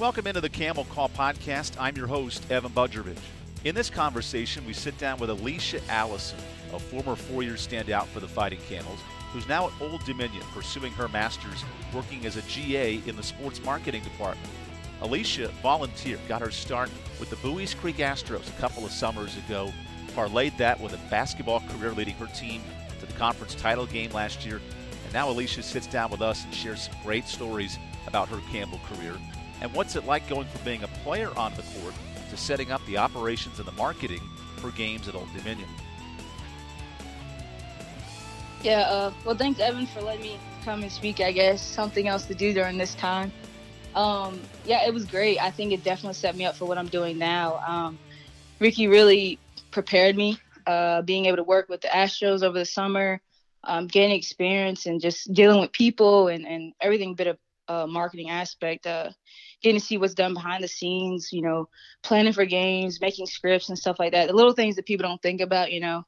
Welcome into the Camel Call podcast. I'm your host, Evan Budrovich. In this conversation, we sit down with Alicia Allison, a former four year standout for the Fighting Camels, who's now at Old Dominion pursuing her master's working as a GA in the sports marketing department. Alicia volunteered, got her start with the Buies Creek Astros a couple of summers ago, parlayed that with a basketball career leading her team to the conference title game last year, and now Alicia sits down with us and shares some great stories about her Campbell career and what's it like going from being a player on the court to setting up the operations and the marketing for games at Old Dominion. Yeah, uh, well, thanks, Evan, for letting me come and speak. I guess something else to do during this time. Um, yeah, it was great. I think it definitely set me up for what I'm doing now. Um, Ricky really prepared me. Uh, being able to work with the Astros over the summer, um, gaining experience, and just dealing with people and, and everything bit of uh, marketing aspect. Uh, getting to see what's done behind the scenes, you know, planning for games, making scripts and stuff like that. The little things that people don't think about, you know,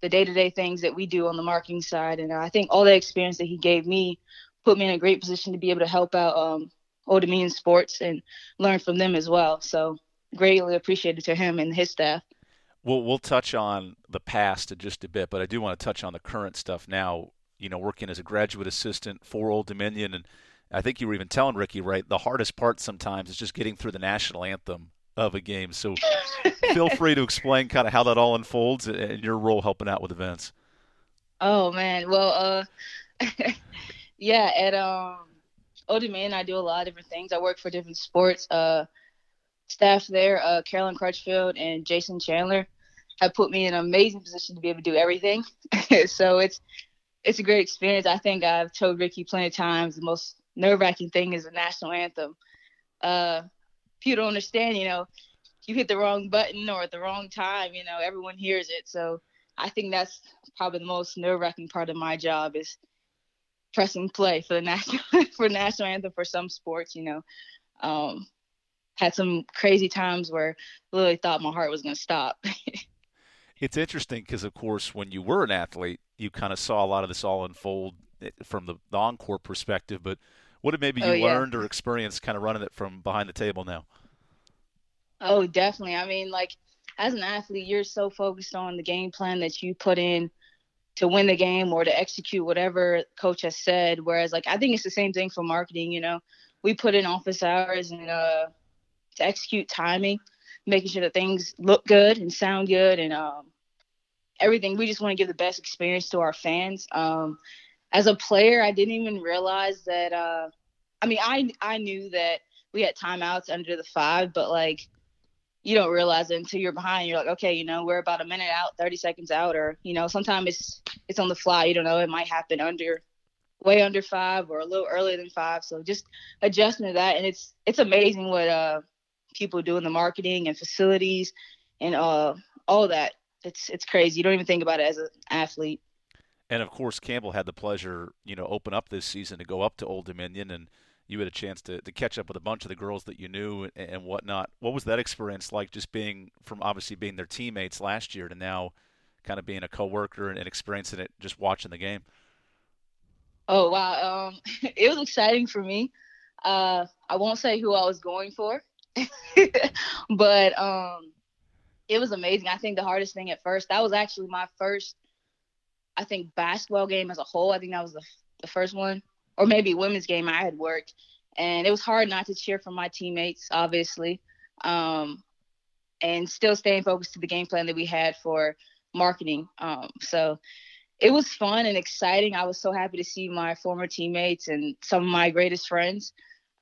the day to day things that we do on the marketing side. And I think all the experience that he gave me put me in a great position to be able to help out um, Old Dominion Sports and learn from them as well. So greatly appreciated to him and his staff. Well, we'll touch on the past in just a bit, but I do want to touch on the current stuff now. You know, working as a graduate assistant for Old Dominion and I think you were even telling Ricky, right? The hardest part sometimes is just getting through the national anthem of a game. So feel free to explain kind of how that all unfolds and your role helping out with events. Oh man, well, uh, yeah, at um, Dominion, I do a lot of different things. I work for different sports. Uh, staff there, uh, Carolyn Crutchfield and Jason Chandler, have put me in an amazing position to be able to do everything. so it's it's a great experience. I think I've told Ricky plenty of times the most nerve wracking thing is the national anthem. Uh, people don't understand, you know, you hit the wrong button or at the wrong time, you know, everyone hears it. So I think that's probably the most nerve wracking part of my job is pressing play for the national for national anthem for some sports, you know. Um, had some crazy times where I literally thought my heart was going to stop. it's interesting because, of course, when you were an athlete, you kind of saw a lot of this all unfold eh, from the, the encore perspective. But what have maybe you oh, yeah. learned or experienced kind of running it from behind the table now? Oh, definitely. I mean, like as an athlete, you're so focused on the game plan that you put in to win the game or to execute whatever coach has said. Whereas, like, I think it's the same thing for marketing. You know, we put in office hours and uh, to execute timing, making sure that things look good and sound good and um, everything. We just want to give the best experience to our fans. Um, as a player, I didn't even realize that. Uh, I mean, I I knew that we had timeouts under the five, but like you don't realize it until you're behind. You're like, okay, you know, we're about a minute out, 30 seconds out, or you know, sometimes it's it's on the fly. You don't know, it might happen under way under five or a little earlier than five. So just adjusting to that, and it's it's amazing what uh people do in the marketing and facilities and uh all that. It's it's crazy. You don't even think about it as an athlete. And of course, Campbell had the pleasure, you know, open up this season to go up to Old Dominion, and you had a chance to, to catch up with a bunch of the girls that you knew and, and whatnot. What was that experience like, just being from obviously being their teammates last year to now kind of being a coworker and, and experiencing it, just watching the game? Oh wow, um, it was exciting for me. Uh, I won't say who I was going for, but um, it was amazing. I think the hardest thing at first that was actually my first I think basketball game as a whole. I think that was the, the first one, or maybe women's game I had worked, and it was hard not to cheer for my teammates, obviously, um, and still staying focused to the game plan that we had for marketing. Um, so it was fun and exciting. I was so happy to see my former teammates and some of my greatest friends.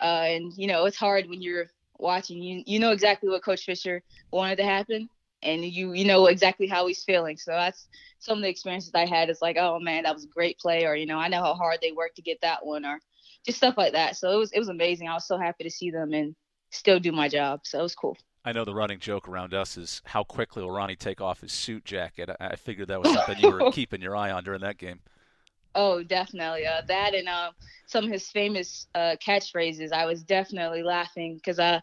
Uh, and you know, it's hard when you're watching. You you know exactly what Coach Fisher wanted to happen, and you you know exactly how he's feeling. So that's some of the experiences I had. Is like, oh man, that was a great play, or you know, I know how hard they worked to get that one, or just stuff like that. So it was it was amazing. I was so happy to see them and still do my job. So it was cool. I know the running joke around us is how quickly will Ronnie take off his suit jacket. I figured that was something you were keeping your eye on during that game. Oh, definitely. Uh, that and uh, some of his famous uh, catchphrases. I was definitely laughing because uh,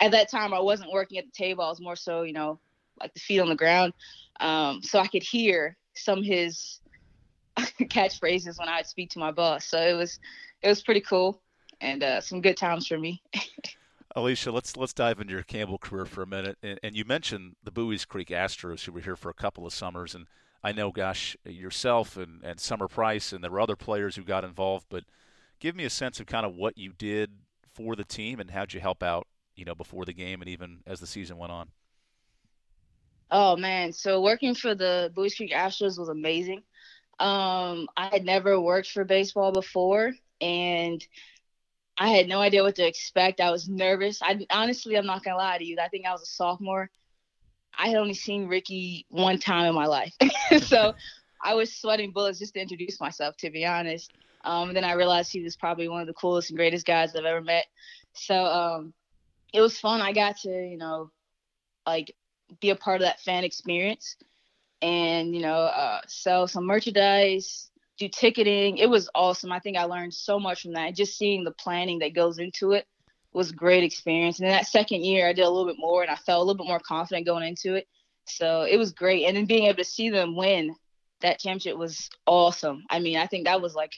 at that time I wasn't working at the table. I was more so, you know, like the feet on the ground. Um, so I could hear some of his catchphrases when I'd speak to my boss. So it was it was pretty cool and uh, some good times for me. Alicia, let's let's dive into your Campbell career for a minute. And, and, you mentioned the Buies Creek Astros, who were here for a couple of summers, and I know, gosh, yourself and, and Summer Price, and there were other players who got involved. But give me a sense of kind of what you did for the team and how'd you help out, you know, before the game and even as the season went on. Oh man, so working for the Buies Creek Astros was amazing. Um, I had never worked for baseball before, and I had no idea what to expect. I was nervous. I honestly, I'm not gonna lie to you. I think I was a sophomore. I had only seen Ricky one time in my life, so I was sweating bullets just to introduce myself. To be honest, um, then I realized he was probably one of the coolest and greatest guys I've ever met. So um, it was fun. I got to, you know, like be a part of that fan experience, and you know, uh, sell some merchandise, do ticketing. It was awesome. I think I learned so much from that. Just seeing the planning that goes into it was a great experience. And then that second year, I did a little bit more and I felt a little bit more confident going into it. So it was great. And then being able to see them win that championship was awesome. I mean, I think that was like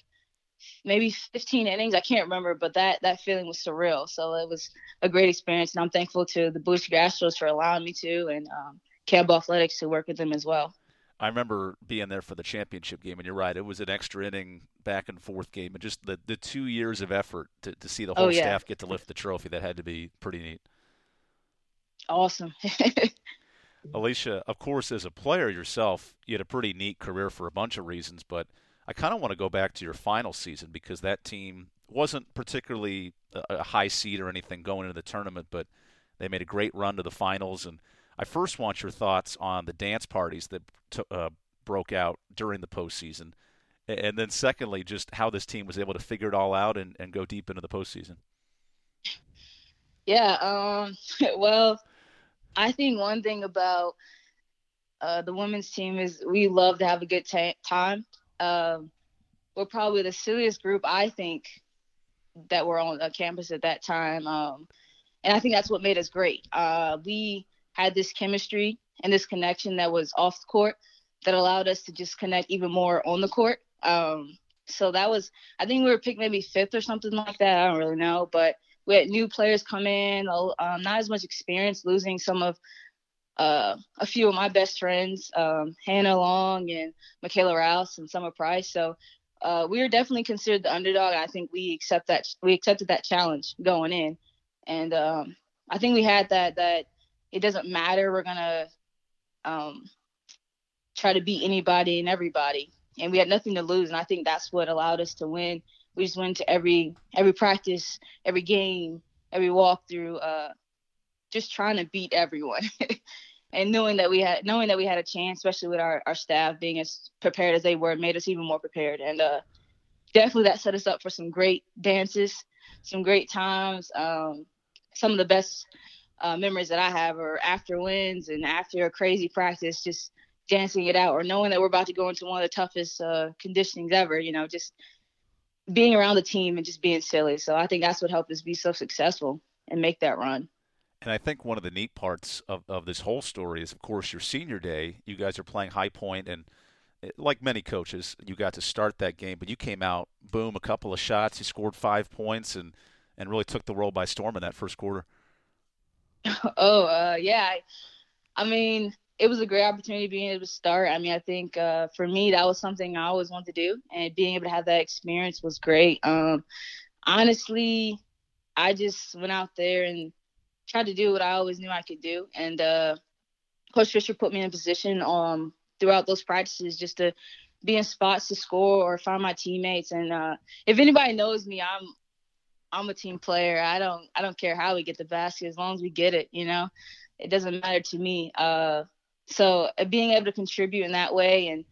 maybe 15 innings. I can't remember, but that that feeling was surreal. So it was a great experience, and I'm thankful to the Buies Astros for allowing me to, and um, Campbell Athletics to work with them as well. I remember being there for the championship game, and you're right. It was an extra inning back and forth game, and just the, the two years of effort to, to see the whole oh, yeah. staff get to lift the trophy, that had to be pretty neat. Awesome. Alicia, of course, as a player yourself, you had a pretty neat career for a bunch of reasons, but I kind of want to go back to your final season because that team wasn't particularly a, high seed or anything going into the tournament, but they made a great run to the finals and – I first want your thoughts on the dance parties that t- uh, broke out during the postseason, and then secondly, just how this team was able to figure it all out and, and go deep into the postseason. Yeah, um, well, I think one thing about uh, the women's team is we love to have a good t- time. Um, we're probably the silliest group I think that were on campus at that time, um, and I think that's what made us great. Uh, we had this chemistry and this connection that was off the court that allowed us to just connect even more on the court. Um, so that was, I think we were picked maybe fifth or something like that. I don't really know, but we had new players come in, um, not as much experience, losing some of uh, a few of my best friends, um, Hannah Long and Michaela Rouse and Summer Price. So uh, we were definitely considered the underdog. I think we accept that we accepted that challenge going in, and um, I think we had that that it doesn't matter. We're gonna um, try to beat anybody and everybody, and we had nothing to lose. And I think that's what allowed us to win. We just went to every every practice, every game, every walkthrough, uh, just trying to beat everyone. and knowing that we had knowing that we had a chance, especially with our, our staff being as prepared as they were, made us even more prepared. And uh, definitely that set us up for some great dances, some great times, um, some of the best uh, memories that I have are after wins and after a crazy practice, just dancing it out, or knowing that we're about to go into one of the toughest uh, conditionings ever. You know, just being around the team and just being silly. So I think that's what helped us be so successful and make that run. And I think one of the neat parts of, of this whole story is, of course, your senior day. You guys are playing High Point, and eh, like many coaches, you got to start that game, but you came out, boom, a couple of shots, you scored five points, and and really took the world by storm in that first quarter. oh, uh, yeah. I, mean, it was a great opportunity being able to start. I mean, I think uh, for me, that was something I always wanted to do, and being able to have that experience was great. Um, honestly, I just went out there and tried to do what I always knew I could do. And uh, Coach Fisher put me in position um, throughout those practices just to be in spots to score or find my teammates. And uh, if anybody knows me, I'm I'm a team player. I don't I don't care how we get the basket as long as we get it. You know, it doesn't matter to me. Uh, so uh, being able to contribute in that way and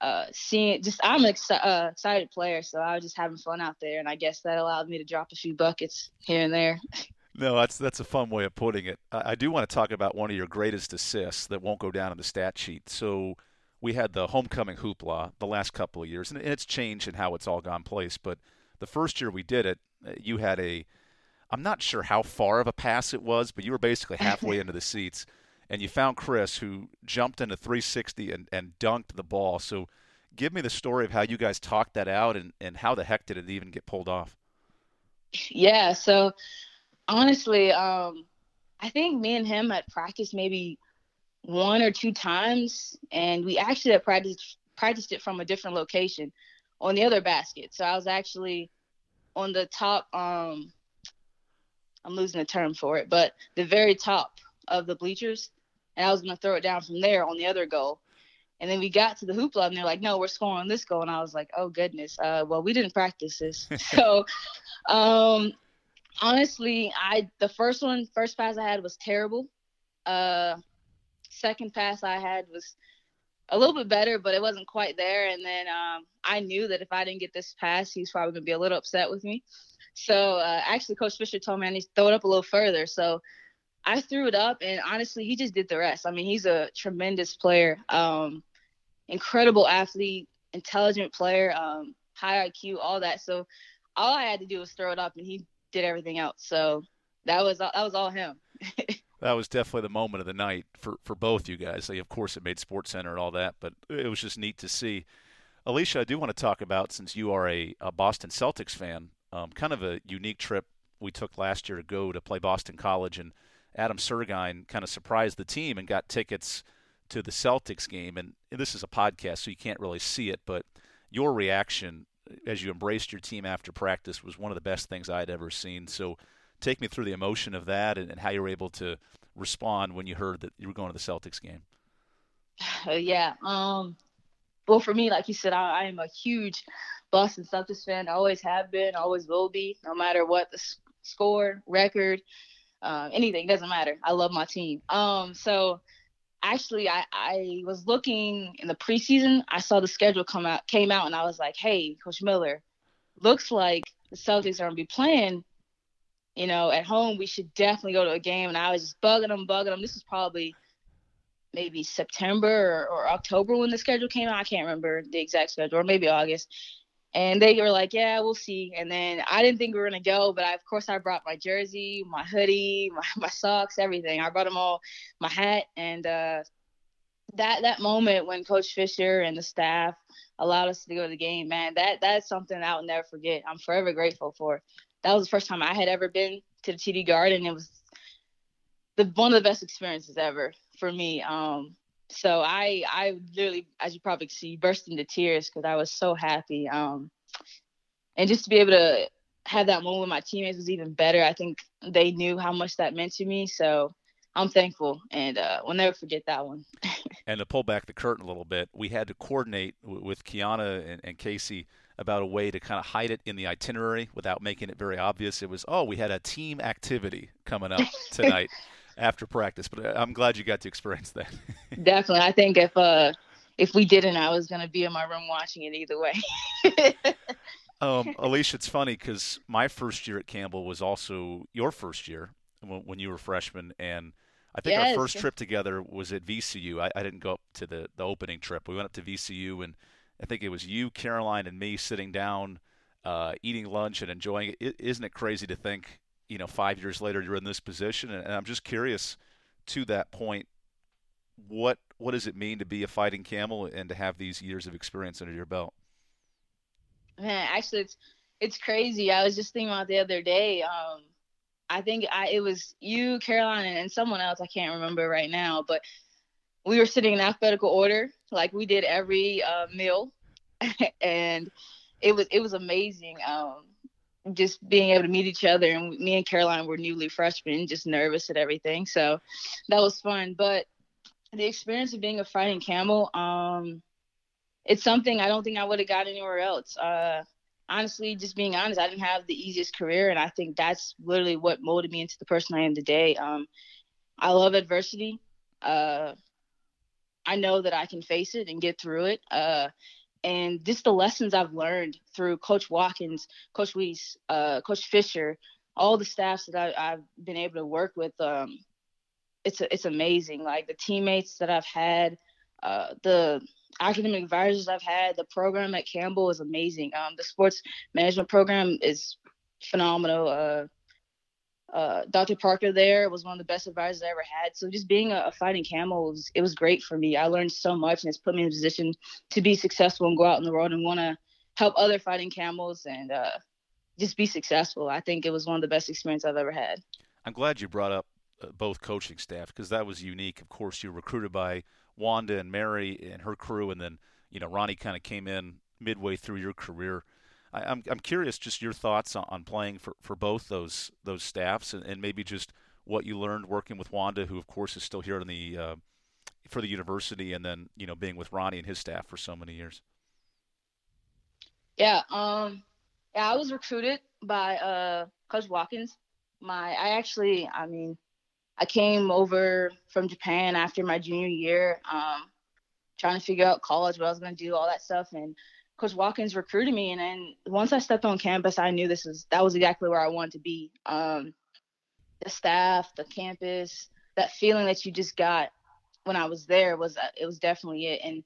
uh, seeing just I'm an uh, excited player, so I was just having fun out there, and I guess that allowed me to drop a few buckets here and there. No, that's that's a fun way of putting it. I, I do want to talk about one of your greatest assists that won't go down in the stat sheet. So we had the homecoming hoopla the last couple of years, and it's changed in how it's all gone place. But the first year we did it, uh, you had a I'm not sure how far of a pass it was, but you were basically halfway into the seats, and you found Chris, who jumped into 360 and, and dunked the ball. So, give me the story of how you guys talked that out, and, and how the heck did it even get pulled off? Yeah, so Honestly, um, I think me and him had practiced maybe one or two times, and we actually had practiced practiced it from a different location on the other basket. So I was actually on the top. Um, I'm losing the term for it, but the very top of the bleachers, and I was gonna throw it down from there on the other goal. And then we got to the hoopla, and they're like, "No, we're scoring this goal." And I was like, "Oh goodness, uh, well we didn't practice this." so, um, honestly, I the first one, first pass I had was terrible. Uh, second pass I had was a little bit better, but it wasn't quite there. And then um, I knew that if I didn't get this pass, he's probably gonna be a little upset with me. So uh, actually, Coach Fisher told me I need to throw it up a little further. So I threw it up, and honestly, he just did the rest. I mean, he's a tremendous player, um, incredible athlete, intelligent player, um, high IQ, all that. So all I had to do was throw it up, and he did everything else. So that was that was all him. that was definitely the moment of the night for for both you guys. Like, of course, it made Sports Center and all that, but it was just neat to see. Alicia, I do want to talk about since you are a, a Boston Celtics fan, um, kind of a unique trip we took last year to go to play Boston College, and Adam Sergine kind of surprised the team and got tickets to the Celtics game. And this is a podcast, so you can't really see it, but your reaction as you embraced your team after practice was one of the best things I'd ever seen. So take me through the emotion of that and, and how you were able to respond when you heard that you were going to the Celtics game. Yeah. Um, well, for me, like you said, I, I, am a huge Boston Celtics fan. I always have been, always will be, no matter what the score, record, uh, anything doesn't matter. I love my team. Um, so actually, I, I was looking in the preseason. I saw the schedule come out, came out, and I was like, hey, Coach Miller, looks like the Celtics are gonna be playing you know, at home we should definitely go to a game. And I was just bugging them, bugging them. This was probably maybe September or, or, October when the schedule came out. I can't remember the exact schedule, or maybe August. And they were like, "Yeah, we'll see." And then I didn't think we were gonna go, but I, of course I brought my jersey, my hoodie, my, my socks, everything. I brought them all, my hat, and uh, that that moment when Coach Fisher and the staff allowed us to go to the game, man, that that's something I'll never forget. I'm forever grateful for that was the first time I had ever been to the TD Garden. It was the one of the best experiences ever for me. Um, so I I literally, as you probably see, burst into tears because I was so happy. Um, and just to be able to have that moment with my teammates was even better. I think they knew how much that meant to me. So I'm thankful, and uh, we'll never forget that one. and to pull back the curtain a little bit, we had to coordinate w- with Kiana and, and Casey about a way to kind of hide it in the itinerary without making it very obvious. It was, oh, we had a team activity coming up tonight after practice. But uh, I'm glad you got to experience that. Definitely, I think if uh if we didn't, I was gonna be in my room watching it either way. um, Alicia, it's funny because my first year at Campbell was also your first year when, when you were freshman, and I think yes. our first trip together was at VCU. I, I didn't go up to the the opening trip. We went up to VCU and I think it was you, Caroline, and me sitting down, uh, eating lunch and enjoying it. Isn't it crazy to think, you know, five years later you're in this position? And I'm just curious, to that point, what what does it mean to be a fighting camel and to have these years of experience under your belt? Man, actually, it's it's crazy. I was just thinking about the other day. Um, I think I it was you, Caroline, and someone else. I can't remember right now, but we were sitting in alphabetical order like we did every uh, meal, and it was it was amazing. Um, just being able to meet each other, and me and Caroline were newly freshmen, just nervous at everything. So that was fun. But the experience of being a fighting camel, um, it's something I don't think I would have got anywhere else. Uh, honestly, just being honest, I didn't have the easiest career, and I think that's literally what molded me into the person I am today. Um, I love adversity. Uh, I know that I can face it and get through it. Uh, and just the lessons I've learned through Coach Watkins, Coach Weiss, uh, Coach Fisher, all the staffs that I, have been able to work with. Um, it's it's amazing. Like the teammates that I've had, uh, the academic advisors I've had, the program at Campbell is amazing. Um, the sports management program is phenomenal. Uh, uh, Dr. Parker there was one of the best advisors I ever had. So just being a, a, fighting camel was it was great for me. I learned so much and it's put me in a position to be successful and go out in the world and want to help other fighting camels. And uh, just be successful. I think it was one of the best experiences I've ever had. I'm glad you brought up uh, both coaching staff because that was unique. Of course, you were recruited by Wanda and Mary and her crew, and then you know Ronnie kind of came in midway through your career. I, am I'm, I'm curious just your thoughts on, on, playing for, for both those those staffs and, and, maybe just what you learned working with Wanda, who of course is still here in the uh, for the university, and then you know being with Ronnie and his staff for so many years. Yeah, um, yeah, I was recruited by uh, Coach Watkins. My, I actually, I mean, I came over from Japan after my junior year, um, trying to figure out college, what I was going to do, all that stuff, and Coach Watkins recruited me, and then once I stepped on campus, I knew this was that was exactly where I wanted to be. Um, the staff, the campus, that feeling that you just got when I was there was uh, it was definitely it. And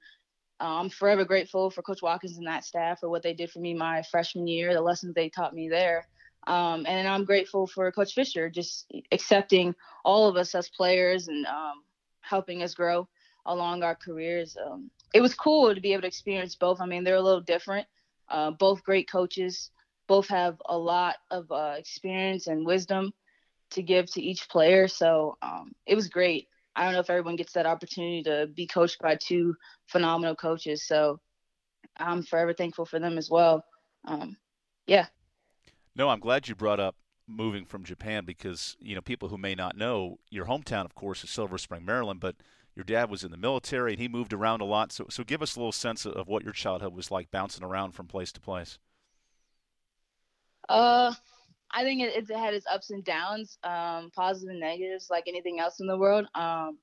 uh, I'm forever grateful for Coach Watkins and that staff for what they did for me my freshman year, the lessons they taught me there. Um, and I'm grateful for Coach Fisher just accepting all of us as players and um, helping us grow along our careers. Um, it was cool to be able to experience both. I mean, they're a little different. Uh, both great coaches. Both have a lot of uh, experience and wisdom to give to each player. So um, it was great. I don't know if everyone gets that opportunity to be coached by two phenomenal coaches. So I'm forever thankful for them as well. Um, yeah. No, I'm glad you brought up moving from Japan because you know people who may not know your hometown, of course, is Silver Spring, Maryland, but your dad was in the military and he moved around a lot. So, so give us a little sense of what your childhood was like, bouncing around from place to place. Uh, I think it, it had its ups and downs, um, positive and negatives, like anything else in the world. Um,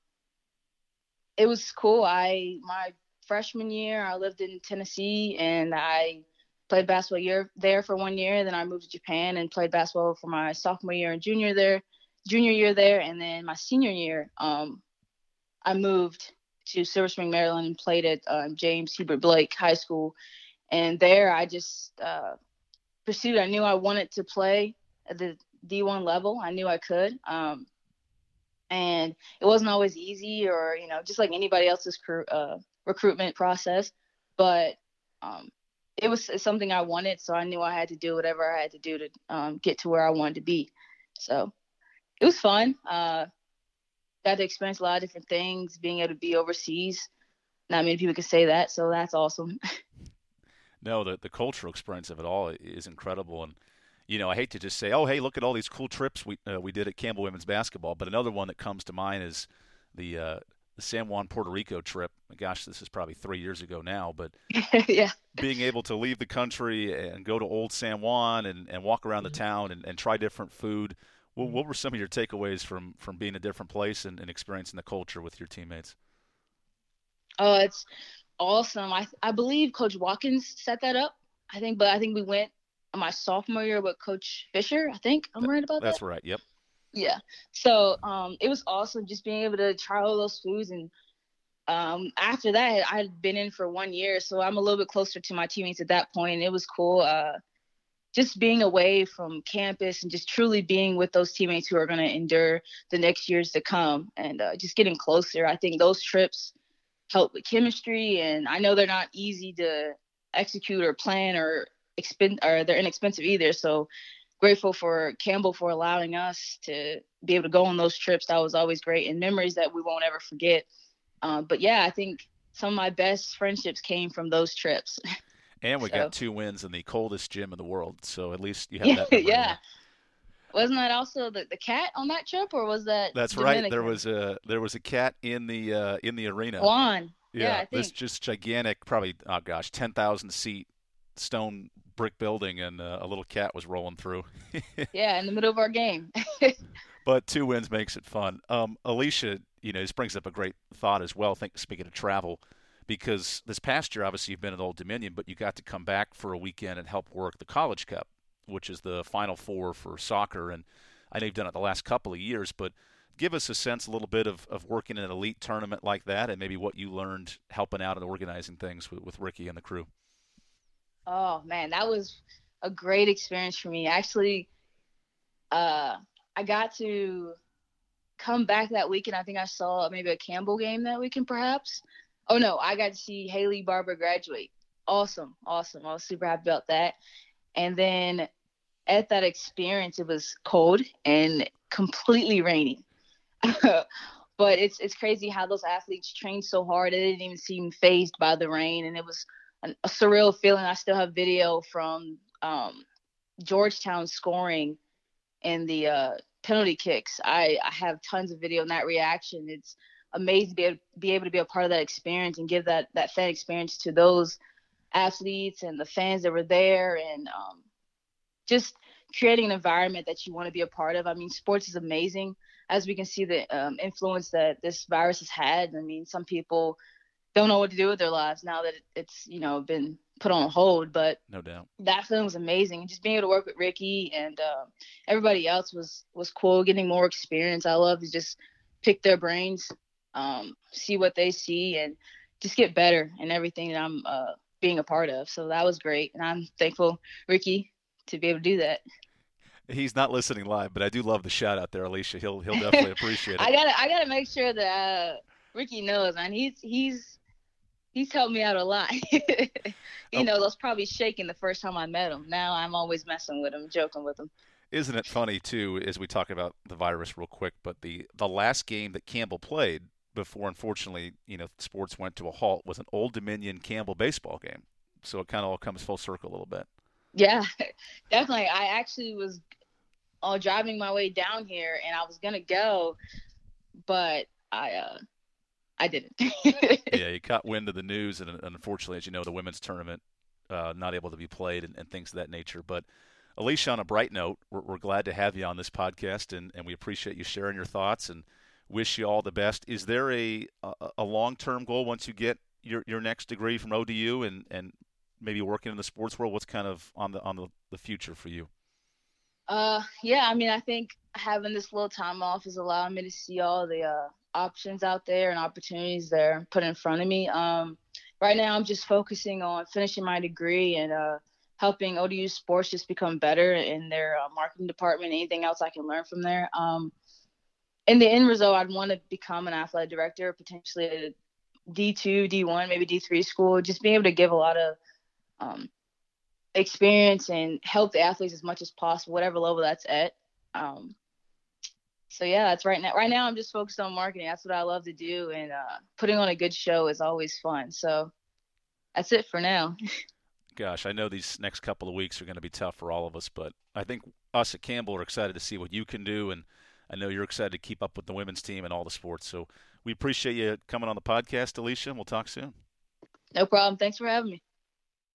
it was cool. I my freshman year, I lived in Tennessee, and I played basketball year there for one year. Then I moved to Japan and played basketball for my sophomore year and junior there, junior year there, and then my senior year, um, I moved to Silver Spring, Maryland, and played at um, James Hubert Blake High School. And there, I just uh, pursued. I knew I wanted to play at the D1 level. I knew I could. Um, and it wasn't always easy, or you know, just like anybody else's uh, recruitment process. But um, it was something I wanted, so I knew I had to do whatever I had to do to um, get to where I wanted to be. So it was fun. Uh, got to experience a lot of different things, being able to be overseas. Not many people can say that, so that's awesome. no, the the cultural experience of it all is incredible, and you know, I hate to just say, "Oh, hey, look at all these cool trips we uh, we did at Campbell women's basketball," but another one that comes to mind is the uh, the San Juan Puerto Rico trip. Gosh, this is probably three years ago now, but yeah, being able to leave the country and go to Old San Juan and, and walk around the mm-hmm. town and, and try different food. Well, what were some of your takeaways from from being a different place and, and experiencing the culture with your teammates? Oh, it's awesome. I I believe Coach Watkins set that up. I think, but I think we went my sophomore year with Coach Fisher. I think I'm right about That's that. That's right. Yep. Yeah. So um, it was awesome just being able to try all those foods and um, after that I had been in for one year, so I'm a little bit closer to my teammates at that point. And it was cool. Uh, just being away from campus and just truly being with those teammates who are going to endure the next years to come and uh, just getting closer. I think those trips help with chemistry, and I know they're not easy to execute or plan or expend or they're inexpensive either. So grateful for Campbell for allowing us to be able to go on those trips. That was always great and memories that we won't ever forget. Uh, but yeah, I think some of my best friendships came from those trips. And we so. got two wins in the coldest gym in the world, so at least you have that. yeah. Wasn't that also the, the cat on that trip, or was that? That's Dominican? right. There was a there was a cat in the uh, in the arena. Juan. Yeah, yeah this just gigantic, probably oh gosh, ten thousand seat stone brick building, and uh, a little cat was rolling through. yeah, in the middle of our game. but two wins makes it fun. Um, Alicia, you know, this brings up a great thought as well. Think speaking of travel, because this past year, obviously, you've been at Old Dominion, but you got to come back for a weekend and help work the College Cup, which is the Final Four for soccer. And I know you've done it the last couple of years, but give us a sense, a little bit of, of working in an elite tournament like that, and maybe what you learned helping out and organizing things with, with Ricky and the crew. Oh man, that was a great experience for me. Actually, uh, I got to come back that weekend. I think I saw maybe a Campbell game that weekend, perhaps. Oh no, I got to see Haley Barber graduate. Awesome, awesome. I was super happy about that. And then at that experience, it was cold and completely raining. but it's it's crazy how those athletes trained so hard. They didn't even seem phased by the rain, and it was an, a surreal feeling. I still have video from um, Georgetown scoring in the uh, penalty kicks. I, I have tons of video and that reaction. It's amazing to be able, be able to be a part of that experience and give that that fan experience to those athletes and the fans that were there and um, just creating an environment that you want to be a part of. I mean, sports is amazing. As we can see the um, influence that this virus has had. I mean, some people don't know what to do with their lives now that it's you know been put on hold. But no doubt that film was amazing. Just being able to work with Ricky and uh, everybody else was was cool. Getting more experience. I love to just pick their brains, um, see what they see, and just get better in everything that I'm uh, being a part of. So that was great, and I'm thankful, Ricky, to be able to do that. He's not listening live, but I do love the shout out there, Alicia. He'll he'll definitely appreciate it. I gotta I gotta make sure that uh, Ricky knows, man. He's he's he's helped me out a lot. you oh. know, I was probably shaking the first time I met him. Now I'm always messing with him, joking with him. Isn't it funny too, as we talk about the virus real quick? But the the last game that Campbell played before, unfortunately, you know, sports went to a halt was an Old Dominion Campbell baseball game. So it kind of all comes full circle a little bit. Yeah, definitely. I actually was uh, driving my way down here, and I was gonna go, but I uh, I didn't. yeah, you caught wind of the news, and, unfortunately, as you know, the women's tournament uh, not able to be played and, and, things of that nature. But Alicia, on a bright note, we're, we're, glad to have you on this podcast, and, and we appreciate you sharing your thoughts and wish you all the best. Is there a a, a long term goal once you get your your next degree from ODU and and maybe working in the sports world? What's kind of on the on the, the future for you? Uh, yeah, I mean, I think having this little time off is allowing me to see all the uh, options out there and opportunities there put in front of me. Um, right now, I'm just focusing on finishing my degree and uh, helping ODU sports just become better in their uh, marketing department. Anything else I can learn from there. Um, in the end result, I'd want to become an athletic director, potentially a D2, D1, maybe D3 school. Just being able to give a lot of um, experience and help the athletes as much as possible, whatever level that's at. Um, so yeah, that's right now. Right now, I'm just focused on marketing. That's what I love to do, and uh, putting on a good show is always fun. So that's it for now. Gosh, I know these next couple of weeks are going to be tough for all of us, but I think us at Campbell are excited to see what you can do, and I know you're excited to keep up with the women's team and all the sports. So we appreciate you coming on the podcast, Alicia, and we'll talk soon. No problem. Thanks for having me.